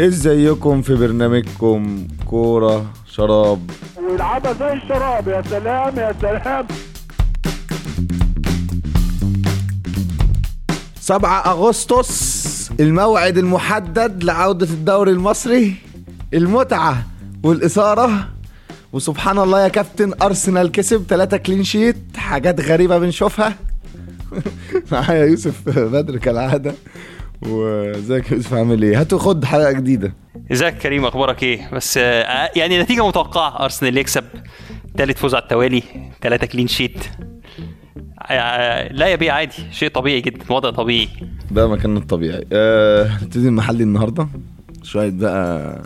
إزيكم في برنامجكم كورة شراب؟ ويلعبها زي الشراب يا سلام يا سلام. 7 أغسطس الموعد المحدد لعودة الدوري المصري المتعة والإثارة. وسبحان الله يا كابتن أرسنال كسب 3 كلين شيت حاجات غريبة بنشوفها. معايا يوسف بدر كالعادة. وازيك يا يوسف؟ عامل إيه؟ هاتوا خد حلقة جديدة. ازيك كريم؟ أخبارك إيه؟ بس آه، يعني نتيجة متوقعة. أرسنال يكسب. ثالث فوز على التوالي. ثلاثة كلين شيت آه، لا يا بيه عادي. شيء طبيعي جدا. وضع طبيعي. ده مكاننا الطبيعي. أه نبتدي المحلي النهارده. شوية بقى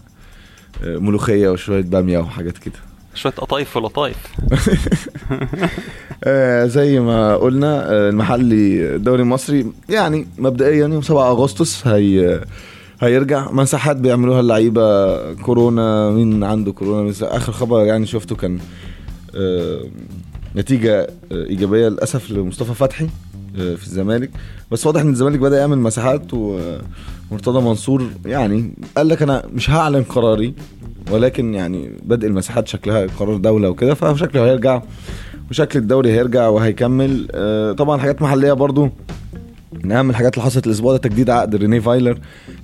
آه، ملوخية وشوية بامية وحاجات كده. شوية قطايف ولطايف. آه زي ما قلنا آه المحلي الدوري المصري يعني مبدئيا يوم 7 أغسطس هي هيرجع. مساحات بيعملوها اللعيبة كورونا مين عنده كورونا؟ مثل آخر خبر يعني شفته كان آه نتيجة آه إيجابية للأسف لمصطفى فتحي آه في الزمالك. بس واضح إن الزمالك بدأ يعمل مساحات ومرتضى منصور يعني قال لك أنا مش هعلن قراري ولكن يعني بدء المساحات شكلها قرار دولة وكده فشكله هيرجع. وشكل الدوري هيرجع وهيكمل. آه، طبعا حاجات محلية برضو. من أهم الحاجات اللي حصلت الأسبوع ده تجديد عقد ريني فايلر.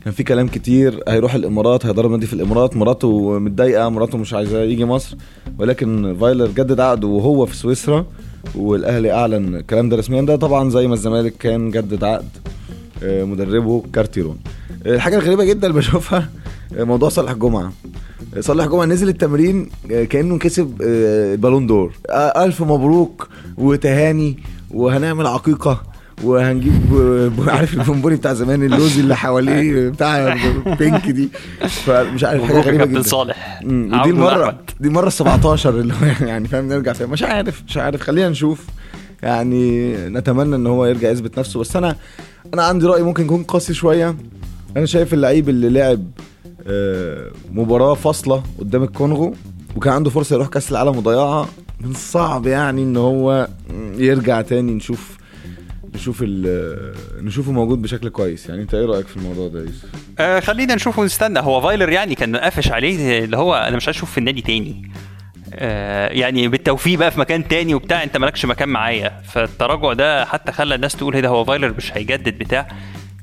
كان في كلام كتير هيروح الإمارات هيدرب نادي في الإمارات. مراته متضايقة مراته مش عايزاه يجي مصر. ولكن فايلر جدد عقده وهو في سويسرا والأهلي أعلن الكلام ده رسميا. ده طبعا زي ما الزمالك كان جدد عقد آه، مدربه كارتيرون. آه، الحاجة الغريبة جدا اللي بشوفها موضوع صالح جمعة. آه، صالح جمعة نزل التمرين آه، كأنه كسب آه، البالون دور. آه، ألف مبروك وتهاني وهنعمل عقيقة وهنجيب عارف البونبوني بتاع زمان اللوزي اللي حواليه بتاع بينك دي. فمش عارف حاجة غريبة جدا. صالح. ودي عودة المرة. دي المره ال 17 اللي هو يعني فاهم نرجع فيها مش عارف مش عارف خلينا نشوف. يعني نتمنى إن هو يرجع يثبت نفسه. بس أنا أنا عندي رأي ممكن يكون قاسي شوية. أنا شايف اللعيب اللي لعب مباراة فاصلة قدام الكونغو وكان عنده فرصة يروح كأس العالم وضيعها. من الصعب يعني إن هو يرجع تاني نشوف نشوف نشوفه موجود بشكل كويس. يعني أنت إيه رأيك في الموضوع ده يوسف؟ آه خلينا نشوف ونستنى. هو فايلر يعني كان قافش عليه اللي هو أنا مش عايز أشوف في النادي تاني. آه يعني بالتوفيق بقى في مكان تاني وبتاع أنت مالكش مكان معايا. فالتراجع ده حتى خلى الناس تقول إيه ده هو فايلر مش هيجدد بتاع.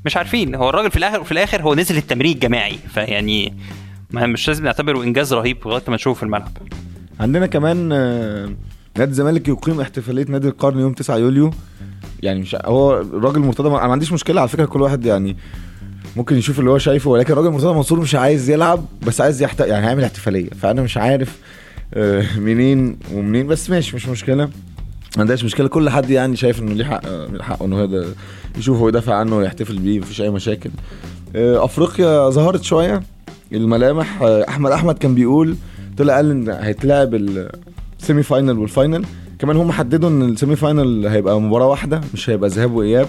مش عارفين. هو الراجل في الآخر في الآخر هو نزل التمرين الجماعي فيعني مش لازم نعتبره إنجاز رهيب لغاية ما نشوفه في الملعب. عندنا كمان آه، نادي الزمالك يقيم احتفالية نادي القرن يوم 9 يوليو. يعني مش هو الراجل مرتضى أنا ما عنديش مشكلة على فكرة كل واحد يعني ممكن يشوف اللي هو شايفه ولكن الراجل مرتضى منصور مش عايز يلعب بس عايز يحت... يعني هيعمل احتفالية. فأنا مش عارف آه، منين ومنين بس ماشي مش مشكلة. ما عندهاش مشكلة. كل حد يعني شايف إنه ليه حق من حقه إنه هذا يشوفه ويدافع عنه ويحتفل بيه مفيش أي مشاكل. آه، أفريقيا ظهرت شوية. الملامح آه، أحمد أحمد كان بيقول طلع قال إن هيتلعب ال semi final وال final كمان هم حددوا إن ال semi final هيبقى مباراة واحدة مش هيبقى ذهاب وإياب.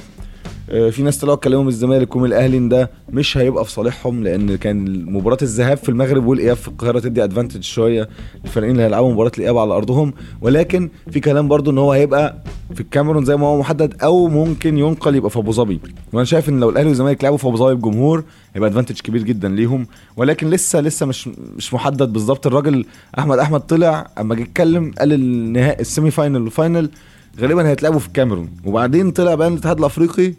في ناس طلعوا اتكلموا من الزمالك ومن الأهلي إن ده مش هيبقى في صالحهم لأن كان مباراة الذهاب في المغرب والإياب في القاهرة تدي advantage شوية. للفريقين اللي هيلعبوا مباراة الإياب على أرضهم. ولكن في كلام برضو إن هو هيبقى في الكاميرون زي ما هو محدد أو ممكن ينقل يبقى في أبو ظبي. وأنا شايف إن لو الأهلي والزمالك لعبوا في أبو ظبي بجمهور هيبقى advantage كبير جدا ليهم. ولكن لسه لسه مش مش محدد بالظبط. الراجل احمد أحمد طلع أما جه اتكلم قال النهائي ال semi final وال final غالبا هيتلعبوا في الكاميرون. وبعدين طلع بقى الاتحاد الأفريقي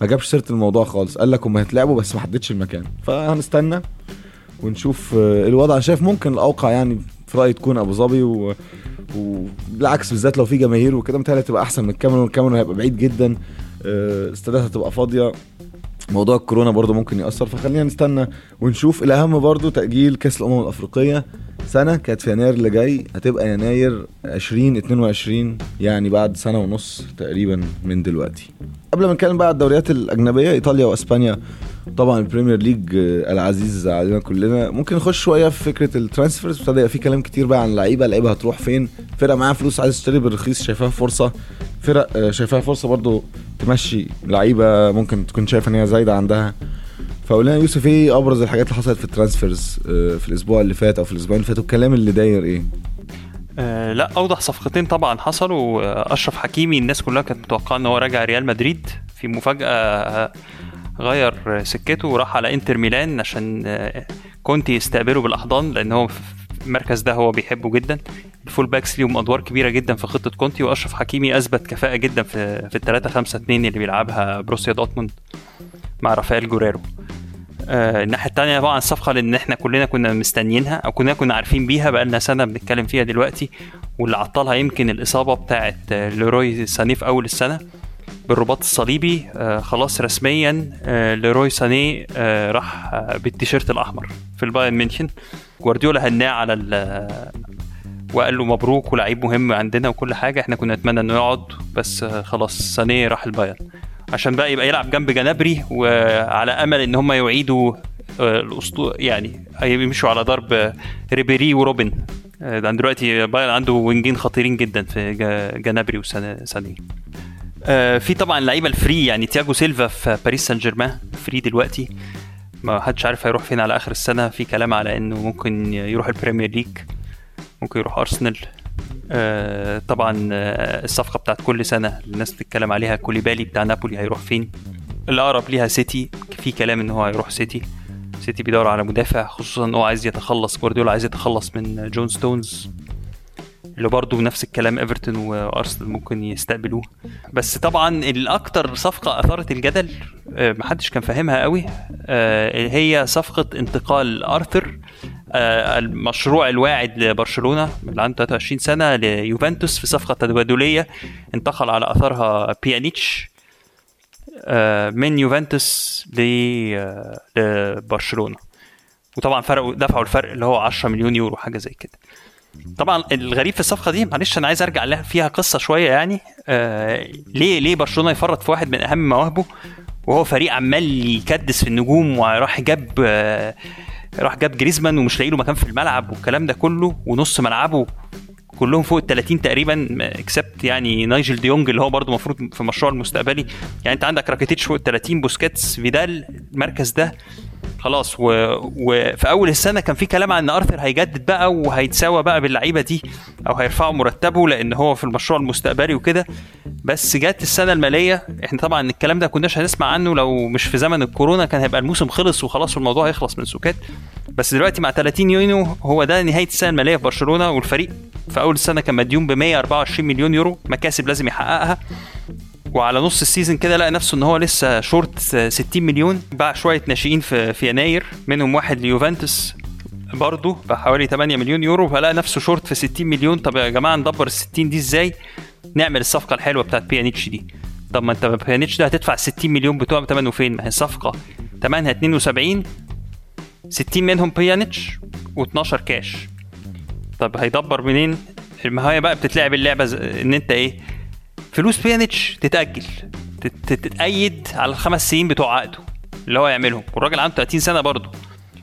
ما جابش سيرة الموضوع خالص. قال لك هم هيتلعبوا بس ما حددش المكان. فهنستنى ونشوف آه، الوضع. شايف ممكن الأوقع يعني في رأيي تكون أبو ظبي و... وبالعكس بالذات لو في جماهير وكده متهيألي تبقى أحسن من الكاميرون الكاميرون هيبقى بعيد جدا. آه، الاستادات هتبقى فاضية. موضوع الكورونا برضو ممكن يأثر. فخلينا نستنى ونشوف. الأهم برضو تأجيل كأس الأمم الأفريقية. سنة كانت في يناير اللي جاي هتبقى يناير 2022 يعني بعد سنة ونص تقريبا من دلوقتي. قبل ما نتكلم بقى على الدوريات الأجنبية إيطاليا وأسبانيا طبعا ال Premier League العزيز علينا كلنا. ممكن نخش شوية في فكرة ال transfers. ابتدى في كلام كتير بقى عن اللعيبه اللعيبه هتروح فين. فرقة معاها فلوس عايز تشتري بالرخيص شايفاها فرصة. فرق شايفاها فرصة برضو تمشي لعيبة ممكن تكون شايفة إن هي زايدة عندها. فقول لنا يوسف إيه أبرز الحاجات اللي حصلت في ال transfers آه، في الأسبوع اللي فات أو في الأسبوعين اللي فاتوا؟ الكلام اللي داير إيه؟ آه لا أوضح صفقتين طبعا حصلوا. آه، أشرف حكيمي الناس كلها كانت متوقعة إن هو راجع ريال مدريد. في مفاجأة آه، غير سكته وراح على إنتر ميلان عشان كونتي يستقبله بالأحضان لأن هو في المركز ده هو بيحبه جدا. ال full backs ليهم أدوار كبيرة جدا في خطة كونتي وأشرف حكيمي أثبت كفاءة جدا في في ال 3 5 2 اللي بيلعبها بروسيا دورتموند مع رافائيل جوريرو. الناحية الثانية طبعا الصفقة لأن إحنا كلنا كنا مستنيينها أو كنا كنا عارفين بيها بقى لنا سنة بنتكلم فيها دلوقتي واللي عطلها يمكن الإصابة بتاعه آه، ليروي ساني في أول السنة بالرباط الصليبي. آه خلاص رسميا آه ليروي ساني آه راح آه بالتيشيرت الأحمر في البايرن ميونخن جوارديولا هناه على ال- وقال له مبروك ولاعيب مهم عندنا وكل حاجة. إحنا كنا نتمنى إنه يقعد بس آه، خلاص سانيه راح البايرن. عشان بقى يبقى يلعب جنب جنابري وعلى أمل إن هم يعيدوا آه، الاسطوره يعني يمشوا على درب آه، ريبيري وروبن. آه، ده دلوقتي بايرن عنده وينجين خطيرين جدا في جنابري وسانيه آه، في طبعا لعيبة ال free يعني تياجو سيلفا في باريس سان جيرمان free دلوقتي. ما حدش عارف هيروح فين على آخر السنة. في كلام على إنه ممكن يروح ال Premier League ممكن يروح أرسنال. آه طبعا آه الصفقة بتاعت كل سنة الناس بتتكلم عليها كوليبالي بتاع نابولي هيروح فين؟ الأقرب ليها سيتي في كلام إن هو هيروح سيتي. سيتي بيدور على مدافع خصوصا إن هو عايز يتخلص جوارديولا عايز يتخلص من جون ستونز اللي برضه نفس الكلام إيفرتون وأرسنال ممكن يستقبلوه. بس طبعا الأكتر صفقة أثارت الجدل آه، محدش كان فاهمها قوي هي صفقة انتقال أرثر. المشروع الواعد لبرشلونة اللي عنده 23 سنة ليوفنتوس في صفقة تبادليه انتقل على أثرها بيانيتش آه، من يوفنتوس آه، لبرشلونة. وطبعا فرقوا دفعوا الفرق اللي هو 10 مليون يورو حاجة زي كده. طبعا الغريب في الصفقة دي معلش أنا عايز أرجع لها فيها قصة شوية يعني آه ليه ليه برشلونة يفرط في واحد من أهم مواهبه؟ وهو فريق عمال يكدس في النجوم وراح جاب آه راح جاب جريزمان ومش لاقي له مكان في الملعب والكلام ده كله ونص ملعبه كلهم فوق ال 30 تقريبا except يعني نايجل ديونج اللي هو برضه المفروض في المشروع المستقبلي. يعني انت عندك راكيتيتش فوق ال 30 بوسكيتس فيدال المركز ده خلاص. وفي أول السنة كان في كلام عن إن أرثر هيجدد بقى وهيتساوى بقى باللعيبة دي أو هيرفعوا مرتبه لأن هو في المشروع المستقبلي وكده بس جت السنة المالية إحنا طبعا الكلام ده كناش هنسمع عنه لو مش في زمن الكورونا كان هيبقى الموسم خلص وخلاص والموضوع هيخلص من سكات بس دلوقتي مع 30 يونيو هو ده نهاية السنة المالية في برشلونة والفريق في أول السنة كان مديون ب 124 مليون يورو مكاسب لازم يحققها وعلى نص ال season كده لقى نفسه إن هو لسه شورت 60 مليون. باع شوية ناشئين في في يناير منهم واحد ليوفنتوس برضه بحوالي 8 مليون يورو. فلقى نفسه شورت في 60 مليون. طب يا جماعة ندبر ال 60 دي إزاي؟ نعمل الصفقة الحلوة بتاعت بيانيتش دي. طب ما أنت بيانيتش ده هتدفع 60 مليون بتوع ثمنه فين ما هي الصفقة ثمنها 72 60 منهم بيانيتش و12 كاش. طب هيدبر منين؟ ما هي بقى بتتلعب اللعبة إن أنت إيه؟ فلوس بيانيتش تتأجل تت- تت- تتقيد على الخمس سنين بتوع عقده اللي هو يعملهم. والراجل عنده 30 سنة برضه.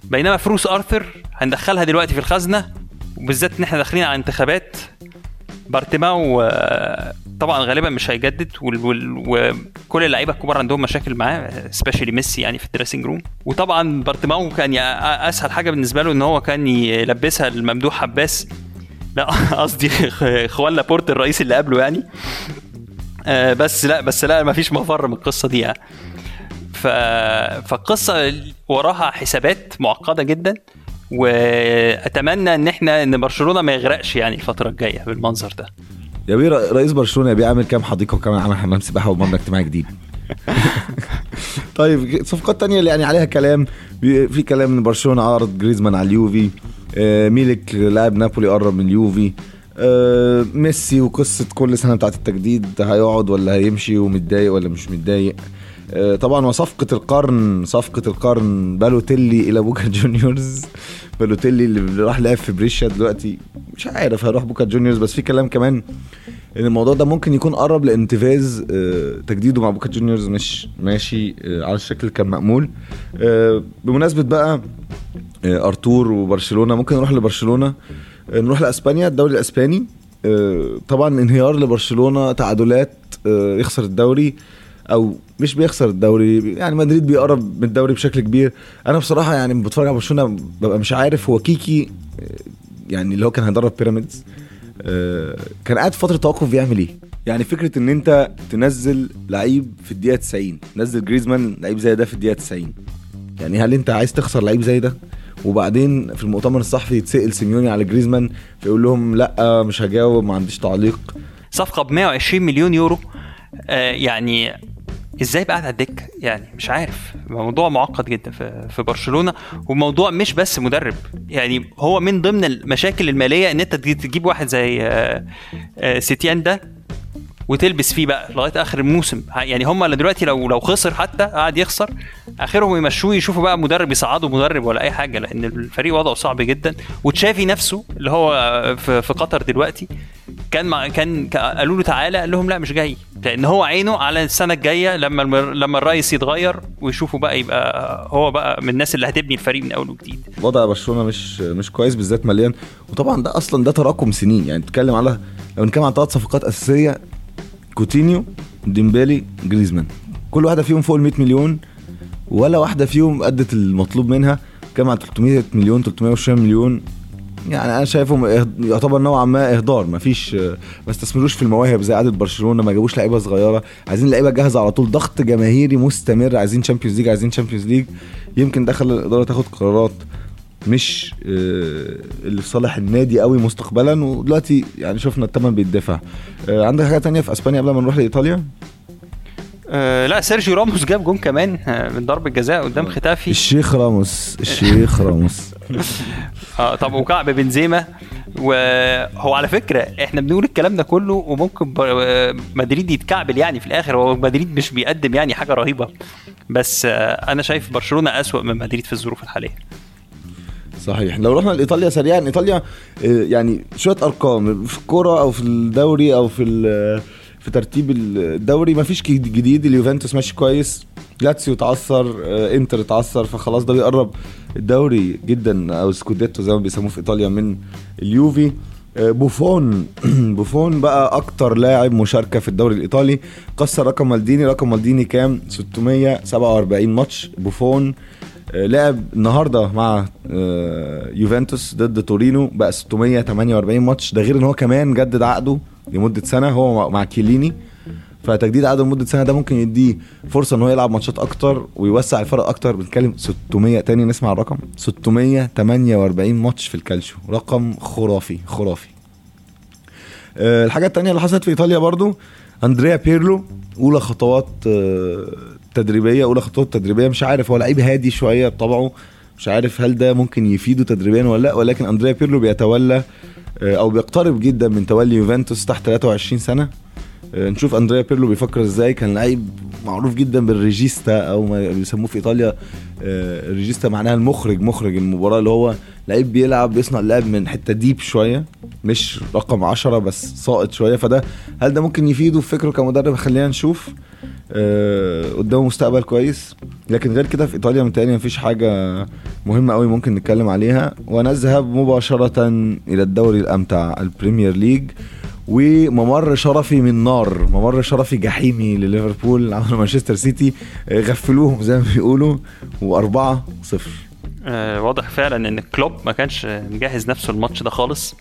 بينما فلوس آرثر هندخلها دلوقتي في الخزنة وبالذات إن إحنا داخلين على انتخابات بارتوميو آه، طبعا غالبا مش هيجدد وكل اللعيبة الكبار عندهم مشاكل معاه specially ميسي يعني في ال dressing room. وطبعا بارتوميو كان أسهل حاجة بالنسبة له إن هو كان يلبسها لممدوح عباس. لا قصدي خوان لابورتا الرئيس اللي قبله يعني. بس لا بس لا مفيش مفر من القصة دي يعني. ف... فالقصة وراها حسابات معقدة جدا وأتمنى إن إحنا إن برشلونة ما يغرقش يعني الفترة الجاية بالمنظر ده. يا بيه رئيس برشلونة يا بيه عامل كام حديقة وكمان عمل حمام سباحة ومبنى اجتماعي جديد. طيب صفقات تانية اللي يعني عليها كلام. بي- في كلام إن برشلونة عرض جريزمان على اليوفي. آه، ميلك لاعب نابولي قرب من اليوفي. آه، ميسي وقصة كل سنة بتاعت التجديد هيقعد ولا هيمشي ومتضايق ولا مش متضايق؟ آه، طبعا وصفقة القرن صفقة القرن بالوتيلي إلى بوكا جونيورز. بالوتيلي اللي راح لعب في بريشيا دلوقتي مش عارف هيروح بوكا جونيورز بس في كلام كمان إن الموضوع ده ممكن يكون قرب لانتفاذ آه، تجديده مع بوكا جونيورز مش ماشي على الشكل اللي كان مأمول. بمناسبة بقى أرتور وبرشلونة ممكن نروح لبرشلونة؟ آه، نروح لإسبانيا الدوري الإسباني. آه، طبعا انهيار لبرشلونة تعادلات آه، يخسر الدوري أو مش بيخسر الدوري يعني مدريد بيقرب من الدوري بشكل كبير. أنا بصراحة يعني بتفرج على برشلونة ببقى مش عارف هو كيكي آه، يعني اللي هو كان هيدرب بيراميدز آه، كان قاعد فترة توقف بيعمل إيه؟ يعني فكرة إن أنت تنزل لعيب في الدقيقة 90 نزل جريزمان لعيب زي ده في الدقيقة 90 يعني هل أنت عايز تخسر لعيب زي ده؟ وبعدين في المؤتمر الصحفي يتسأل سيميوني على جريزمان فيقول لهم لأ مش هجاوب ما عنديش تعليق. صفقة ب 120 مليون يورو. آه يعني إزاي بقى على الدكة؟ يعني مش عارف. موضوع معقد جدا في برشلونة وموضوع مش بس مدرب. يعني هو من ضمن المشاكل المالية إن أنت تجيب واحد زي آه، آه، سيتيان ده. وتلبس فيه بقى لغاية آخر الموسم. يعني هم دلوقتي لو لو خسر حتى قاعد يخسر آخرهم يمشوه يشوفوا بقى مدرب يصعدوا مدرب ولا أي حاجة لأن الفريق وضعه صعب جدا. وتشافي نفسه اللي هو في, قطر دلوقتي كان مع كان قالوا له تعالى قال لهم لا مش جاي. لأن هو عينه على السنة الجاية لما لما الرئيس يتغير ويشوفوا بقى يبقى هو بقى من الناس اللي هتبني الفريق من اول وجديد. وضع برشلونة مش مش كويس بالذات مليان وطبعا ده أصلا ده تراكم سنين. يعني تتكلم على لو نتكلم عن ثلاث صفقات أساسية كوتينيو ديمبيلي جريزمان. كل واحدة فيهم فوق ال 100 مليون ولا واحدة فيهم أدت المطلوب منها كام؟ عن 300 مليون 320 مليون. يعني أنا شايفهم يعتبر نوعا ما إهدار. ما فيش ما استثمروش في المواهب زي عاده برشلونة ما جابوش لعيبة صغيرة. عايزين لعيبة جاهزة على طول. ضغط جماهيري مستمر. عايزين Champions League عايزين Champions League يمكن ده خلى الإدارة تاخد قرارات. مش آه، اللي في صالح النادي قوي مستقبلا ودلوقتي يعني شفنا الثمن بيدفع آه، عندك حاجة تانية في أسبانيا قبل ما نروح لإيطاليا؟ أه لا سيرجيو راموس جاب جون كمان آه، من ضربة جزاء قدام ختافي. الشيخ راموس الشيخ راموس. آه طب وكعب بنزيما وهو على فكرة إحنا بنقول الكلام ده كله وممكن مدريد يتكعبل يعني في الآخر هو مدريد مش بيقدم يعني حاجة رهيبة. بس أنا شايف برشلونة أسوأ من مدريد في الظروف الحالية. صحيح. لو رحنا لإيطاليا سريعا إيطاليا آه، يعني شوية أرقام. في الكورة أو في الدوري أو في في ترتيب الدوري ما فيش جديد اليوفنتوس ماشي كويس. لاتسيو اتعثر آه، إنتر اتعثر. فخلاص ده بيقرب الدوري جدا أو scudetto زي ما بيسموه في إيطاليا من اليوفي. آه، بوفون. بوفون بقى أكتر لاعب مشاركة في الدوري الإيطالي. كسر رقم مالديني رقم مالديني كام؟ 647 ماتش. بوفون لعب النهارده مع آه، يوفنتوس ضد تورينو. بقى 648 ماتش. ده غير إن هو كمان جدد عقده لمدة سنة. هو مع كيليني. فتجديد عقده لمدة سنة ده ممكن يديه فرصة إن هو يلعب ماتشات أكتر ويوسع الفرق أكتر. بنتكلم 600 تاني. نسمع الرقم. 648 ماتش في الكالشيو رقم خرافي خرافي. آه، الحاجة التانية اللي حصلت في إيطاليا برضو. أندريا بيرلو. أولى خطوات تدريبية أولى خطوات تدريبية مش عارف هو لعيب هادي شوية بطبعه مش عارف هل ده ممكن يفيده تدريبيا ولا لأ ولكن أندريا بيرلو بيتولى آه، أو بيقترب جدا من تولي يوفنتوس تحت 23 سنة. آه، نشوف أندريا بيرلو بيفكر إزاي. كان لعيب معروف جدا بالريجيستا أو ما بيسموه في إيطاليا آه، الريجيستا معناها المخرج مخرج المباراة اللي هو لعيب بيلعب بيصنع اللعب من حتة ديب شوية مش رقم عشرة بس ساقط شوية. فده هل ده ممكن يفيده في فكره كمدرب؟ خلينا نشوف. آه قدامه مستقبل كويس. لكن غير كده في إيطاليا متهيألي مفيش حاجة مهمة قوي ممكن نتكلم عليها. ونذهب مباشرة إلى الدوري الأمتع ال Premier League. وممر شرفي من نار ممر شرفي جحيمي لليفربول عملوا مانشستر سيتي. آه، غفلوهم زي ما بيقولوا. وأربعة صفر. آه واضح فعلا إن كلوب ما كانش مجهز نفسه الماتش ده خالص.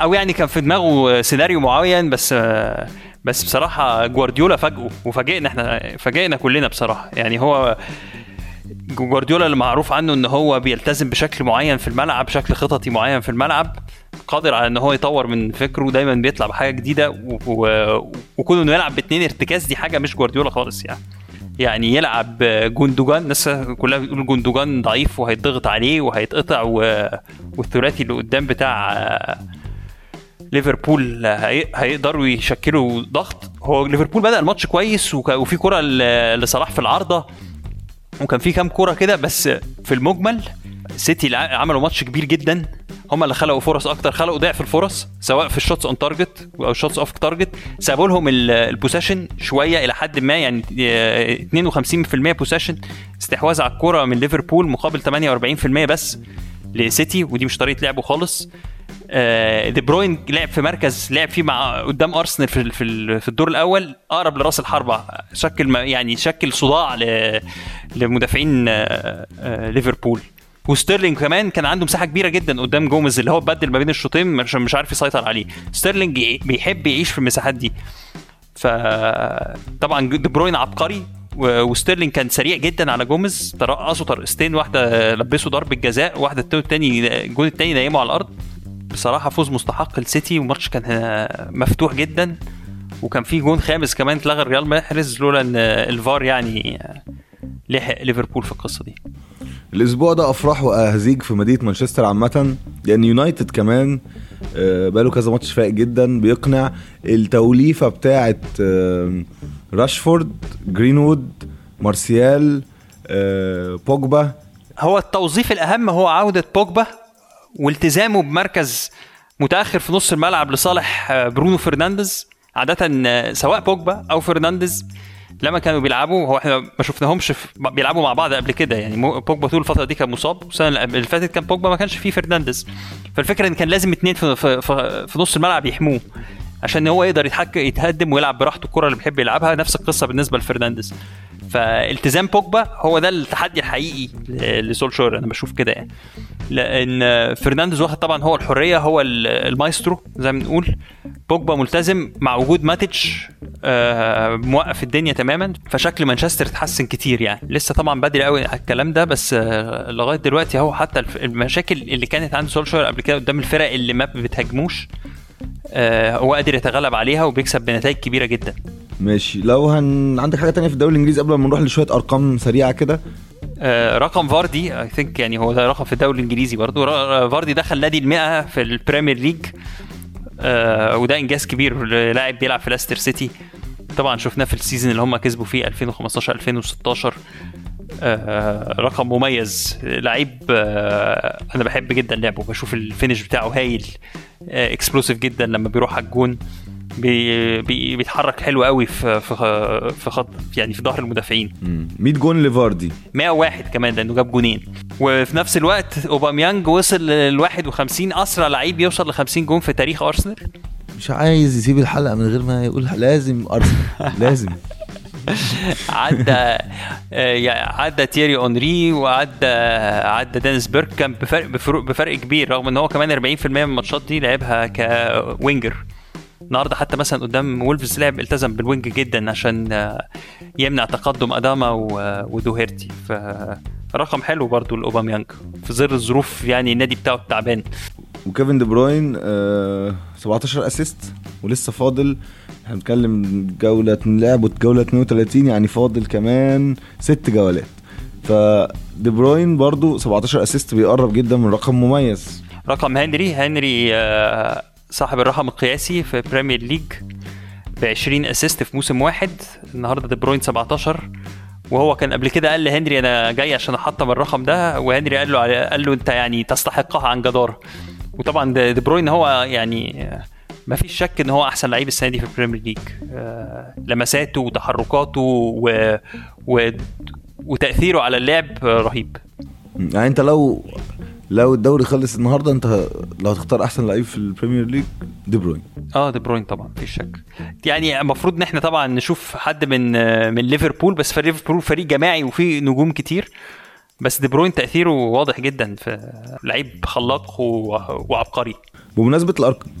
أو يعني كان في دماغه سيناريو معين بس آه بس بصراحة جوارديولا فاجئه وفاجئنا إحنا فاجئنا كلنا بصراحة. يعني هو جوارديولا اللي معروف عنه إن هو بيلتزم بشكل معين في الملعب بشكل خططي معين في الملعب قادر على إن هو يطور من فكره دايما بيطلع بحاجة جديدة وكون إنه يلعب باثنين ارتكاز دي حاجة مش جوارديولا خالص يعني. يعني يلعب جوندوجان الناس كلها بتقول جوندوجان ضعيف وهيتضغط عليه وهيتقطع والثلاثي اللي قدام بتاع ليفربول هيقدروا يشكلوا ضغط. هو ليفربول بدأ الماتش كويس وفي كرة لصلاح في العارضة. وكان في كام كوره كده بس في المجمل سيتي عملوا ماتش كبير جدا. هم اللي خلقوا فرص أكتر خلقوا ضعف الفرص سواء في ال shots on target أو ال shots off target سابوا لهم ال possession شوية إلى حد ما يعني 52% possession استحواذ على الكوره من ليفربول مقابل 48% بس لسيتي ودي مش طريقة لعبه خالص. دي بروين لعب في مركز لعب فيه قدام أرسنال في في, الدور الأول أقرب لرأس الحربة شكل يعني شكل صداع لمدافعين آه، آه، ليفربول. وستيرلينج كمان كان عنده مساحة كبيرة جدا قدام جوميز اللي هو بدل ما بين الشوطين مش, مش عارف يسيطر عليه. ستيرلينج بيحب يعيش في المساحات دي. فطبعا دي بروين عبقري وستيرلينج كان سريع جدا على جوميز رقصه ترقيصتين واحدة لبسه ضربة جزاء واحدة التاني الجول التاني نيمه على الأرض. بصراحة فوز مستحق السيتي والماتش كان آه، مفتوح جدا. وكان في جون خامس كمان اتلغى لرياض محرز لولا إن آه، الفار يعني آه، لحق ليفربول في القصة دي. الأسبوع ده افراح وأهازيج في مدينة مانشستر عامة لأن يونايتد كمان بقاله كذا ماتش فايق جدا بيقنع بالتوليفة بتاعه راشفورد جرينوود مارسيال بوجبا. هو التوظيف الأهم هو عودة بوجبا والتزامه بمركز متأخر في نص الملعب لصالح آه، برونو فرنانديز. عادة آه، سواء بوجبا أو فرنانديز لما كانوا بيلعبوا هو إحنا ما شفناهمش بيلعبوا مع بعض قبل كده. يعني بوجبا طول الفترة دي كان مصاب والسنة اللي فاتت كان بوجبا ما كانش فيه فرنانديز. فالفكرة إن كان لازم اتنين في, في, في, في نص الملعب يحموه عشان هو يقدر يتحرك يتقدم ويلعب براحته الكرة اللي بيحب يلعبها. نفس القصة بالنسبة لفرنانديز. فالتزام بوجبا هو ده التحدي الحقيقي ل- لسولشور أنا بشوف كده يعني. لأن فرنانديز واخد طبعا هو الحرية هو ال- المايسترو زي ما بنقول. بوجبا ملتزم مع وجود ماتيتش آه، موقف الدنيا تماما. فشكل مانشستر اتحسن كتير يعني. لسه طبعا بدري قوي على الكلام ده بس آه، لغاية دلوقتي هو حتى المشاكل اللي كانت عند سولشر قبل كده قدام الفرق اللي ما بتهاجموش آه، هو قادر يتغلب عليها وبيكسب بنتائج كبيرة جدا. ماشي. لو هن... عندك حاجة تانية في الدوري الإنجليزي قبل ما نروح لشوية أرقام سريعة كده؟ آه، رقم فاردي I think يعني هو ده رقم في الدوري الإنجليزي برضو ر- فاردي دخل نادي المئة في ال Premier League آه، وده إنجاز كبير لاعب بيلعب في لاستر سيتي. طبعا شفناه في ال season اللي هم كسبوا فيه 2015 2016 آه، رقم مميز. لعيب آه، أنا بحب جدا لعبه. بشوف ال finish بتاعه هايل explosive جدا لما بيروح على الجون. بي بي بيتحرك حلو قوي في في في خط يعني في ظهر المدافعين. مم. 100 جون لفاردي 101 كمان لأنه جاب جونين. وفي نفس الوقت أوباميانج وصل ل 51 أسرع لعيب يوصل ل 50 جون في تاريخ أرسنال. مش عايز يسيب الحلقة من غير ما يقول لازم أرسنال. لازم. عدى آه، عدى تييري هنري وعدى عدى دينيس بيركامب بفرق بفرق, بفرق كبير رغم إن هو كمان 40% من الماتشات دي لعبها ك winger. النهارده حتى مثلا قدام وولفز لعب التزم بال wing جدا عشان آه، يمنع تقدم أداما و- ودوهيرتي. فرقم حلو برضو لأوباميانج في ظل الظروف يعني النادي بتاعه التعبان. وكيفن دي بروين آه 17 assist ولسه فاضل. إحنا بنتكلم جولة لعبوا جولة 32 يعني فاضل كمان ست جولات. فدي بروين برضو 17 assist بيقرب جدا من رقم مميز. رقم هنري هنري آه، صاحب الرقم القياسي في Premier League ب 20 assist في موسم واحد. النهارده دي بروين 17 وهو كان قبل كده قال لهنري أنا جاي عشان أحطم الرقم ده. وهنري قال له قال له أنت يعني تستحقها عن جداره وطبعا دي بروين هو يعني ما فيش شك إن هو أحسن لعيب السنة دي في ال Premier League آه، لمساته وتحركاته و... و... وتأثيره على اللعب رهيب. يعني أنت لو لو الدوري خلص النهارده انت لو هتختار احسن لعيب في ال Premier League دي بروين. آه دي بروين طبعا مفيش شك. يعني المفروض إن إحنا طبعا نشوف حد من من ليفربول بس فريق ليفربول فريق جماعي وفيه نجوم كتير. بس دي بروين تأثيره واضح جدا في لعيب خلاق و- وعبقري. بمناسبة الارقام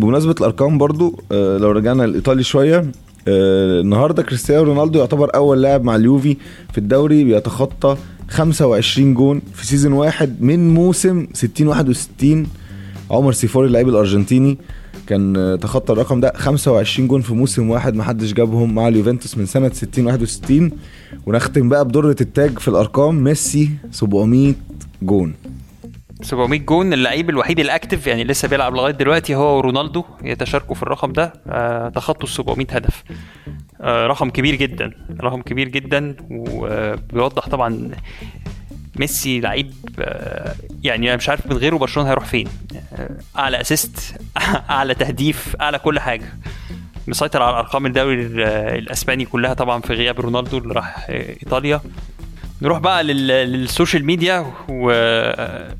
بمناسبة الأرقام برضو آه لو رجعنا الايطالي شوية آه النهارده كريستيانو رونالدو يعتبر أول لاعب مع اليوفي في الدوري بيتخطى 25 جون في season واحد من موسم 60 61 عمر سيفوري اللاعب الأرجنتيني كان تخطى الرقم ده. 25 جون في موسم واحد ما حدش جابهم مع اليوفنتوس من سنة 60 61 ونختم بقى بدرة التاج في الأرقام. ميسي 700 جون. 700 جون. اللعيب الوحيد ال active يعني لسه بيلعب لغاية دلوقتي هو ورونالدو يتشاركوا في الرقم ده. آه، تخطوا ال 700 هدف. رقم كبير جدا رقم كبير جدا وبيوضح طبعا ميسي لعيب آه، يعني أنا مش عارف من غيره برشلونة هيروح فين. آه، أعلى assist أعلى تهديف أعلى كل حاجة. مسيطر على أرقام الدوري ال- الأسباني كلها طبعا في غياب رونالدو اللي راح آه، إيطاليا. نروح بقى لل- لل social media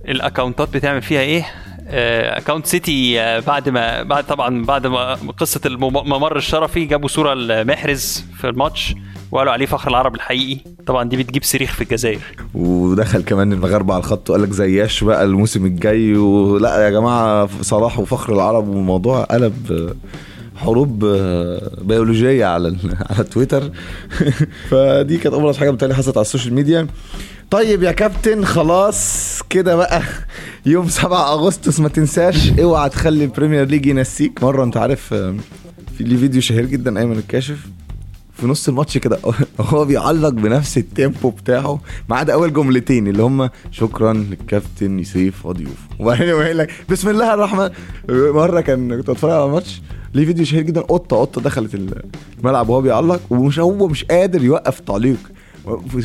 وال accountات بتعمل فيها إيه؟ account سيتي آه، بعد ما بعد طبعا بعد ما قصة المم- الممر الشرفي جابوا صورة لمحرز في الماتش وقالوا عليه فخر العرب الحقيقي. طبعا دي بتجيب صريخ في الجزائر. ودخل كمان المغاربه على الخط وقال لك زياش بقى الموسم الجاي ولا يا جماعة صلاح وفخر العرب والموضوع قلب حروب آه، بيولوجية على على تويتر. فدي كانت ابرز حاجة بالتالي حصلت على ال social media. طيب يا كابتن خلاص كده بقى. يوم 7 أغسطس ما تنساش. اوعى تخلي البريمير ليج ينسيك. مرة انت عارف في ليه فيديو شهير جدا أيمن الكاشف. في نص الماتش كده هو بيعلق بنفس ال tempo بتاعه ما عدا أول جملتين اللي هم شكرا للكابتن يوسف وضيوف وبعدين يقوم قايل لك بسم الله الرحمن مرة كان كنت بتفرج على ماتش ليه فيديو شهير جدا قطة قطة دخلت الملعب وهو بيعلق ومش هو مش قادر يوقف التعليق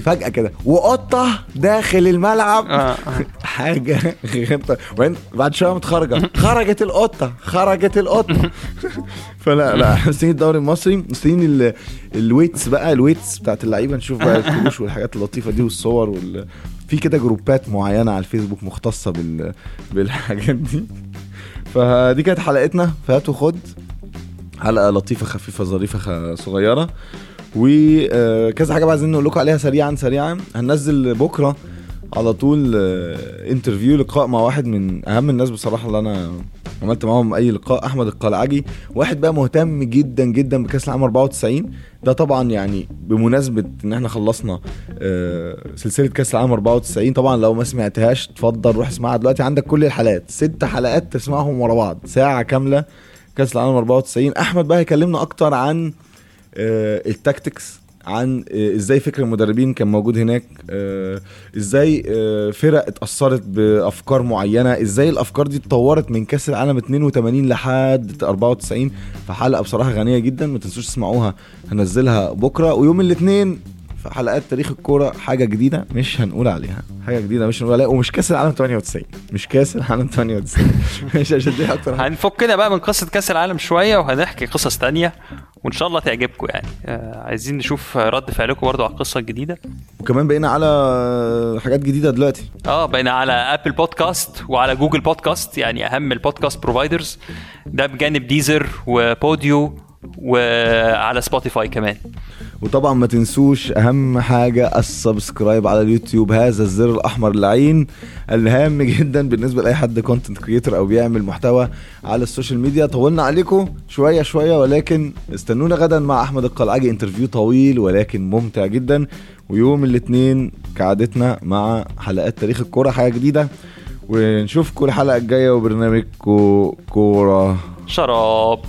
فجأة كده. وقطة داخل الملعب. آه. حاجة غير وبعدين بعد شوية متخرجة خرجت. القطة. خرجت القطة. فلا لا. مستنيين الدوري المصري. مستنيين ال- ال weights بقى. ال weights بتاعت اللعيبة. نشوف بقى الكروش والحاجات اللطيفة دي والصور وال في كده جروبات معينة على الفيسبوك مختصة بال... بالحاجات دي. فدي كانت حلقتنا. فهات وخد. حلقة لطيفة خفيفة ظريفة صغيرة. وكذا حاجة بقى عايزين نقول لكم عليها سريعا سريعا. هننزل بكرة على طول آه، انترفيو لقاء مع واحد من أهم الناس بصراحة اللي أنا عملت معاهم أي لقاء أحمد القلعجي. واحد بقى مهتم جدا جدا بكأس العالم 94 ده طبعا يعني بمناسبة إن إحنا خلصنا آه، سلسلة كأس العالم 94 طبعا لو ما سمعتهاش اتفضل روح اسمعها. دلوقتي عندك كل الحلقات ست حلقات تسمعهم ورا بعض ساعة كاملة كأس العالم 94 أحمد بقى هيكلمنا أكتر عن آه، التاكتكس عن آه، إزاي فكر المدربين كان موجود هناك آه، إزاي آه، فرق اتأثرت بأفكار معينة إزاي الأفكار دي اتطورت من كأس العالم 82 لحد 94 فحلقة بصراحة غنية جدا ما تنسوش تسمعوها هنزلها بكرة ويوم الاثنين في حلقات تاريخ الكورة حاجة جديدة مش هنقول عليها. حاجة جديدة مش هنقول عليها ومش كأس العالم 98 مش كأس العالم 98 مش عشان دي أكتر حاجة. هنفكنا بقى من قصة كأس العالم شوية وهنحكي قصص تانية وإن شاء الله تعجبكم يعني. آه عايزين نشوف رد فعلكم برضو على القصة الجديدة. وكمان بقينا على حاجات جديدة دلوقتي. آه بقينا على Apple Podcast وعلى Google Podcast يعني أهم ال podcast providers ده بجانب ديزر وبوديو وعلى سبوتيفاي كمان. وطبعا ما تنسوش أهم حاجة ال subscribe على اليوتيوب هذا الزر الأحمر اللعين الهام جدا بالنسبة لأي حد content creator أو بيعمل محتوى على ال social media. طولنا عليكم شوية شوية ولكن استنونا غدا مع أحمد القلعجي interview طويل ولكن ممتع جدا. ويوم الاثنين كعادتنا مع حلقات تاريخ الكورة حاجة جديدة. ونشوفكم الحلقة الجاية وبرنامجكم كورة. شراب.